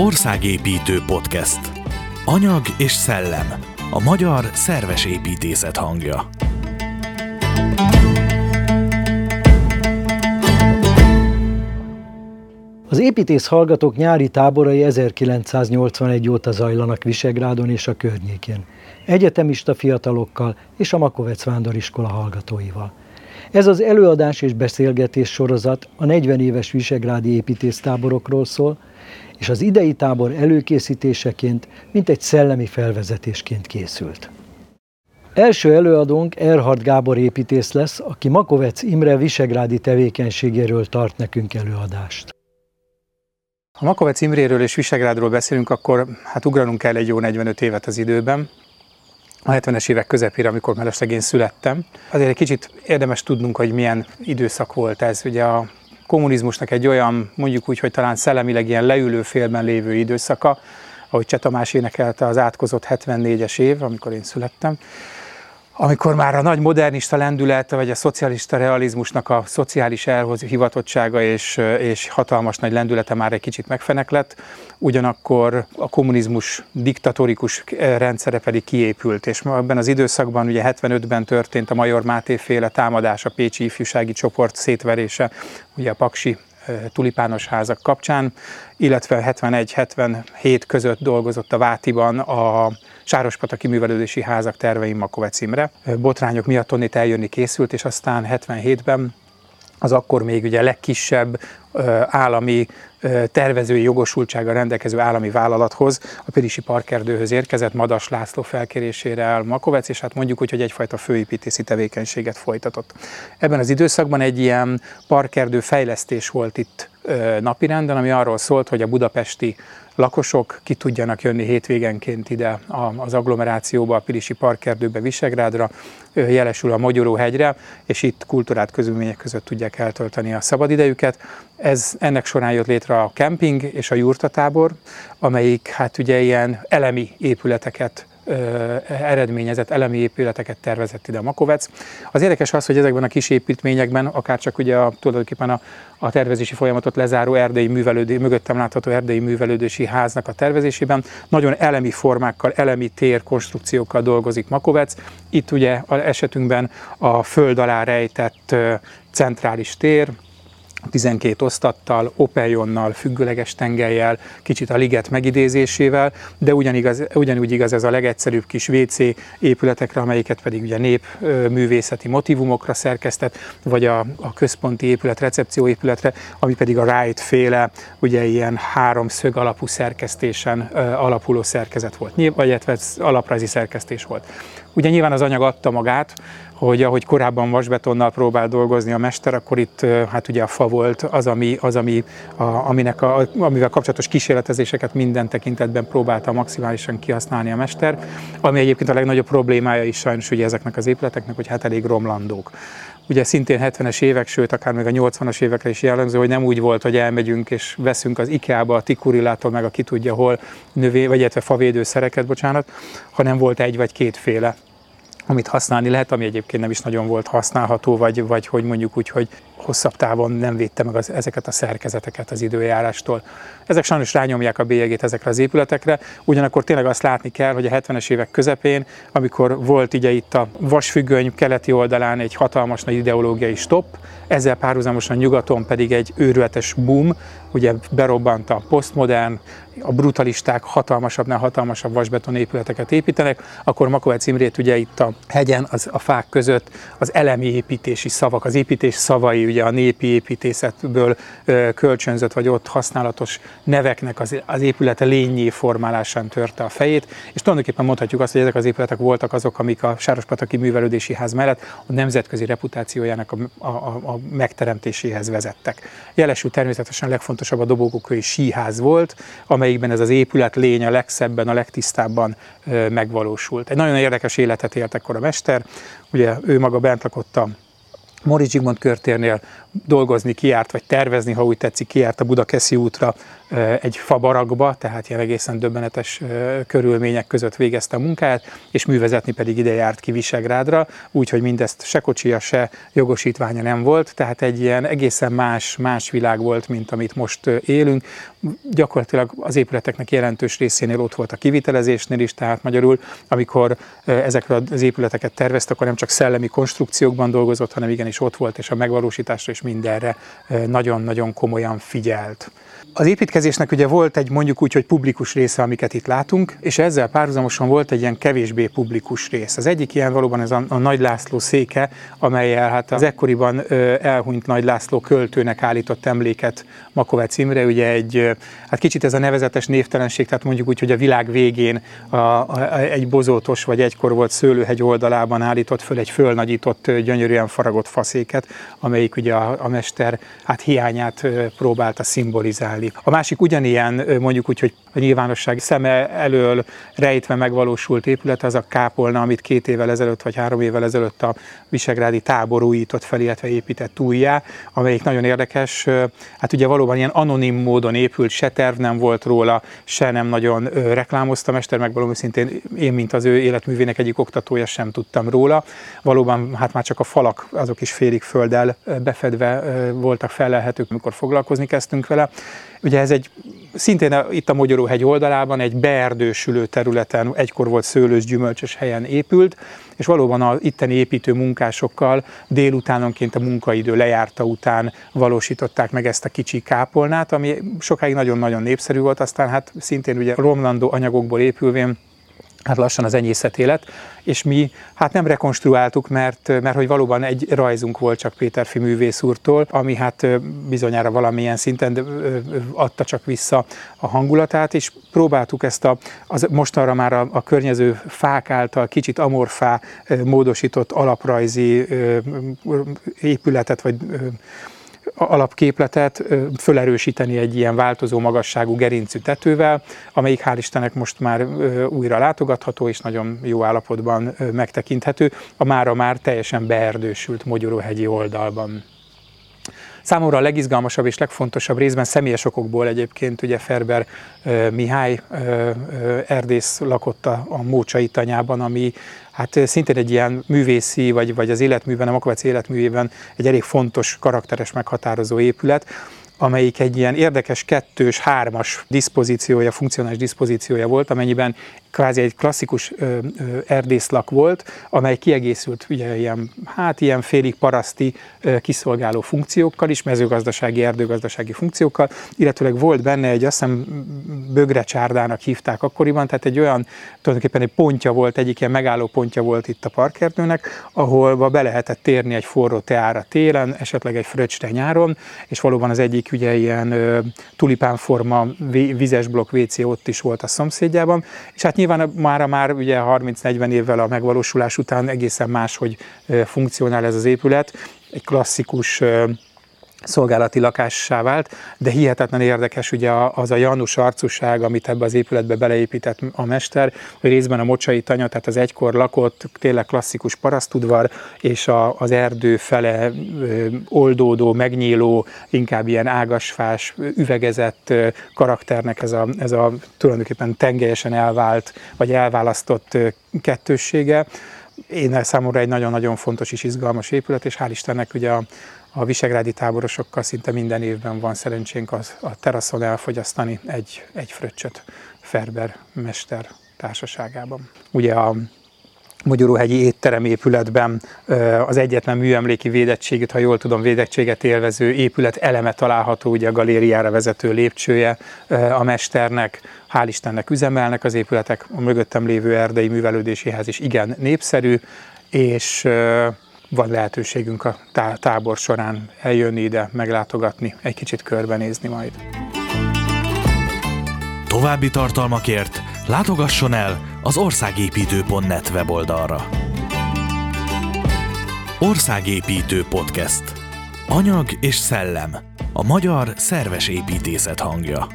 Országépítő podcast. Anyag és szellem. A magyar szerves építészet hangja. Az építész hallgatók nyári táborai 1981 óta zajlanak Visegrádon és a környékén, egyetemista fiatalokkal és a Makovec Vándoriskola hallgatóival. Ez az előadás és beszélgetés sorozat a 40 éves visegrádi építésztáborokról szól, és az idei tábor előkészítéseként, mint egy szellemi felvezetésként készült. Első előadónk Erhard Gábor építész lesz, aki Makovec Imre visegrádi tevékenységéről tart nekünk előadást. Ha Makovec Imréről és Visegrádról beszélünk, akkor hát ugranunk kell egy jó 45 évet az időben, a 70-es évek közepére, amikor mellesleg én születtem. Azért egy kicsit érdemes tudnunk, hogy milyen időszak volt ez. Ugye a kommunizmusnak egy olyan, mondjuk úgy, hogy talán szellemileg ilyen leülő félben lévő időszaka, ahogy Cseh Tamás énekelte az átkozott 74-es év, amikor én születtem, amikor már a nagy modernista lendület, vagy a szocialista realizmusnak a szociális elhivatottsága és, és hatalmas nagy lendülete már egy kicsit megfeneklett, ugyanakkor a kommunizmus diktatórikus rendszere pedig kiépült, és ebben az időszakban, ugye 75-ben történt a Major Máté féle támadás, a Pécsi ifjúsági csoport szétverése, ugye a Paksi tulipános házak kapcsán, illetve 71-77 között dolgozott a Vátiban a Sárospataki Művelődési Házak terveim Makovec Imre. Botrányok miatt onnét eljönni készült, és aztán 77-ben az akkor még ugye legkisebb állami tervezői jogosultsága rendelkező állami vállalathoz, a Pirisi Parkerdőhöz érkezett Madas László felkérésére el Makovec, és hát mondjuk úgy, hogy egyfajta főépítési tevékenységet folytatott. Ebben az időszakban egy ilyen parkerdő fejlesztés volt itt napirenden, ami arról szólt, hogy a budapesti lakosok ki tudjanak jönni hétvégenként ide az agglomerációba, a Pirisi Parkerdőbe, Visegrádra, jelesül a Magyaróhegyre, és itt kultúrát közülmények között tudják eltölteni a szabadidejüket. Ez, ennek során jött létre a kemping és a jurtatábor, amelyik hát ugye ilyen elemi épületeket eredményezett elemi épületeket tervezett ide a Makovec. Az érdekes az, hogy ezekben a kis építményekben, akár csak ugye a, tulajdonképpen a, a tervezési folyamatot lezáró erdei művelődő, mögöttem látható erdei művelődési háznak a tervezésében nagyon elemi formákkal, elemi térkonstrukciókkal dolgozik Makovec. Itt ugye az esetünkben a föld alá rejtett centrális tér, 12 osztattal, opejonnal, függőleges tengelyel, kicsit a liget megidézésével, de ugyanigaz, ugyanúgy igaz ez a legegyszerűbb kis WC épületekre, amelyiket pedig ugye népművészeti motivumokra szerkesztett, vagy a, a központi épület, recepció épületre, ami pedig a Wright féle, ugye ilyen háromszög alapú szerkesztésen alapuló szerkezet volt, vagy illetve alaprajzi szerkesztés volt. Ugye nyilván az anyag adta magát, hogy ahogy korábban vasbetonnal próbál dolgozni a mester, akkor itt hát ugye a fa volt az, ami, az ami, a, aminek a, amivel kapcsolatos kísérletezéseket minden tekintetben próbálta maximálisan kihasználni a mester, ami egyébként a legnagyobb problémája is sajnos ugye ezeknek az épületeknek, hogy hát elég romlandók. Ugye szintén 70-es évek, sőt akár még a 80-as évekre is jellemző, hogy nem úgy volt, hogy elmegyünk és veszünk az IKEA-ba a tikurillától meg a ki tudja hol növé, vagy illetve favédőszereket, bocsánat, hanem volt egy vagy kétféle amit használni lehet, ami egyébként nem is nagyon volt használható, vagy, vagy hogy mondjuk úgy, hogy hosszabb távon nem védte meg az, ezeket a szerkezeteket az időjárástól. Ezek sajnos rányomják a bélyegét ezekre az épületekre, ugyanakkor tényleg azt látni kell, hogy a 70-es évek közepén, amikor volt ugye itt a vasfüggöny keleti oldalán egy hatalmas nagy ideológiai stop, ezzel párhuzamosan nyugaton pedig egy őrületes boom, ugye berobbant a posztmodern, a brutalisták hatalmasabbnál hatalmasabb vasbeton épületeket építenek, akkor Makovec Imrét ugye itt a hegyen, az, a fák között az elemi építési szavak, az építés szavai, ugye a népi építészetből kölcsönzött vagy ott használatos neveknek az, az épülete lényé formálásán törte a fejét, és tulajdonképpen mondhatjuk azt, hogy ezek az épületek voltak azok, amik a Sárospataki Művelődési Ház mellett a nemzetközi reputációjának a, a, a megteremtéséhez vezettek. Jelesül természetesen legfontosabb a dobogókői síház volt, amelyikben ez az épület lény a legszebben, a legtisztábban megvalósult. Egy nagyon érdekes életet élt ekkor a mester, ugye ő maga bent lakott a Mori Zsigmond körtérnél dolgozni kiárt, vagy tervezni, ha úgy tetszik, kiárt a Budakeszi útra egy fabarakba, tehát ilyen egészen döbbenetes körülmények között végezte a munkáját, és művezetni pedig ide járt ki Visegrádra, úgyhogy mindezt se kocsia, se jogosítványa nem volt, tehát egy ilyen egészen más, más világ volt, mint amit most élünk. Gyakorlatilag az épületeknek jelentős részénél ott volt a kivitelezésnél is, tehát magyarul, amikor ezekről az épületeket tervezte, akkor nem csak szellemi konstrukciókban dolgozott, hanem igenis ott volt, és a megvalósításra is mindenre nagyon-nagyon komolyan figyelt. Az építkezésnek ugye volt egy mondjuk úgy, hogy publikus része, amiket itt látunk, és ezzel párhuzamosan volt egy ilyen kevésbé publikus rész. Az egyik ilyen valóban ez a, a Nagy László széke, amelyel hát az ekkoriban elhunyt Nagy László költőnek állított emléket Makovec Imre, ugye egy, hát kicsit ez a nevezetes névtelenség, tehát mondjuk úgy, hogy a világ végén a, a, egy bozótos vagy egykor volt szőlőhegy oldalában állított föl egy fölnagyított, gyönyörűen faragott faszéket, amelyik ugye a, a mester hát hiányát próbálta szimbolizálni. A másik ugyanilyen, mondjuk úgy, hogy a nyilvánosság szeme elől rejtve megvalósult épület, az a kápolna, amit két évvel ezelőtt vagy három évvel ezelőtt a Visegrádi tábor újított fel, illetve épített újjá, amelyik nagyon érdekes. Hát ugye valóban ilyen anonim módon épült, se terv nem volt róla, se nem nagyon reklámozta Mester, meg valóban szintén én, mint az ő életművének egyik oktatója sem tudtam róla. Valóban hát már csak a falak azok is félig földdel befedve voltak felelhetők, amikor foglalkozni kezdtünk vele. Ugye ez egy szintén itt a Magyaróhegy oldalában egy beerdősülő területen, egykor volt szőlős gyümölcsös helyen épült, és valóban az itteni építő munkásokkal délutánonként a munkaidő lejárta után valósították meg ezt a kicsi kápolnát, ami sokáig nagyon-nagyon népszerű volt, aztán hát szintén ugye romlandó anyagokból épülvén hát lassan az enyészet élet, és mi hát nem rekonstruáltuk, mert, mert hogy valóban egy rajzunk volt csak Péterfi művész úrtól, ami hát bizonyára valamilyen szinten adta csak vissza a hangulatát, és próbáltuk ezt a, az mostanra már a, a környező fák által kicsit amorfá módosított alaprajzi épületet, vagy alapképletet fölerősíteni egy ilyen változó magasságú gerincű tetővel, amelyik hál' Istennek most már újra látogatható és nagyon jó állapotban megtekinthető, a mára már teljesen beerdősült Mogyoróhegyi oldalban. Számomra a legizgalmasabb és legfontosabb részben személyes okokból egyébként ugye Ferber Mihály erdész lakott a, a Mócsai tanyában, ami hát szintén egy ilyen művészi, vagy, vagy az életműben, a Makovec életművében egy elég fontos, karakteres, meghatározó épület amelyik egy ilyen érdekes kettős, hármas diszpozíciója, funkcionális diszpozíciója volt, amennyiben kvázi egy klasszikus ö, ö, erdészlak volt, amely kiegészült ugye ilyen, hát ilyen félig paraszti ö, kiszolgáló funkciókkal is, mezőgazdasági, erdőgazdasági funkciókkal, illetőleg volt benne egy, azt hiszem bögre csárdának hívták akkoriban, tehát egy olyan, tulajdonképpen egy pontja volt, egyik ilyen megálló pontja volt itt a parkerdőnek, ahol be lehetett térni egy forró teára télen, esetleg egy fröccsre nyáron, és valóban az egyik ugye ilyen tulipánforma vizes blokk WC ott is volt a szomszédjában, és hát nyilván már, már ugye 30-40 évvel a megvalósulás után egészen más, hogy funkcionál ez az épület. Egy klasszikus szolgálati lakássá vált, de hihetetlen érdekes ugye az a Janus arcúság, amit ebbe az épületbe beleépített a mester, részben a mocsai tanya, tehát az egykor lakott, tényleg klasszikus parasztudvar, és a, az erdő fele oldódó, megnyíló, inkább ilyen ágasfás, üvegezett karakternek ez a, ez a tulajdonképpen tengelyesen elvált, vagy elválasztott kettőssége. Én számomra egy nagyon-nagyon fontos és izgalmas épület, és hál' Istennek ugye a, a visegrádi táborosokkal szinte minden évben van szerencsénk az, a teraszon elfogyasztani egy, egy fröccsöt Ferber mester társaságában. Ugye a Magyaróhegyi étterem épületben az egyetlen műemléki védettséget, ha jól tudom, védettséget élvező épület eleme található, ugye a galériára vezető lépcsője a mesternek. Hál' Istennek üzemelnek az épületek, a mögöttem lévő erdei művelődéséhez is igen népszerű, és van lehetőségünk a tábor során eljönni ide, meglátogatni, egy kicsit körbenézni majd. További tartalmakért látogasson el az országépítő.net weboldalra. Országépítő Podcast. Anyag és szellem. A magyar szerves építészet hangja.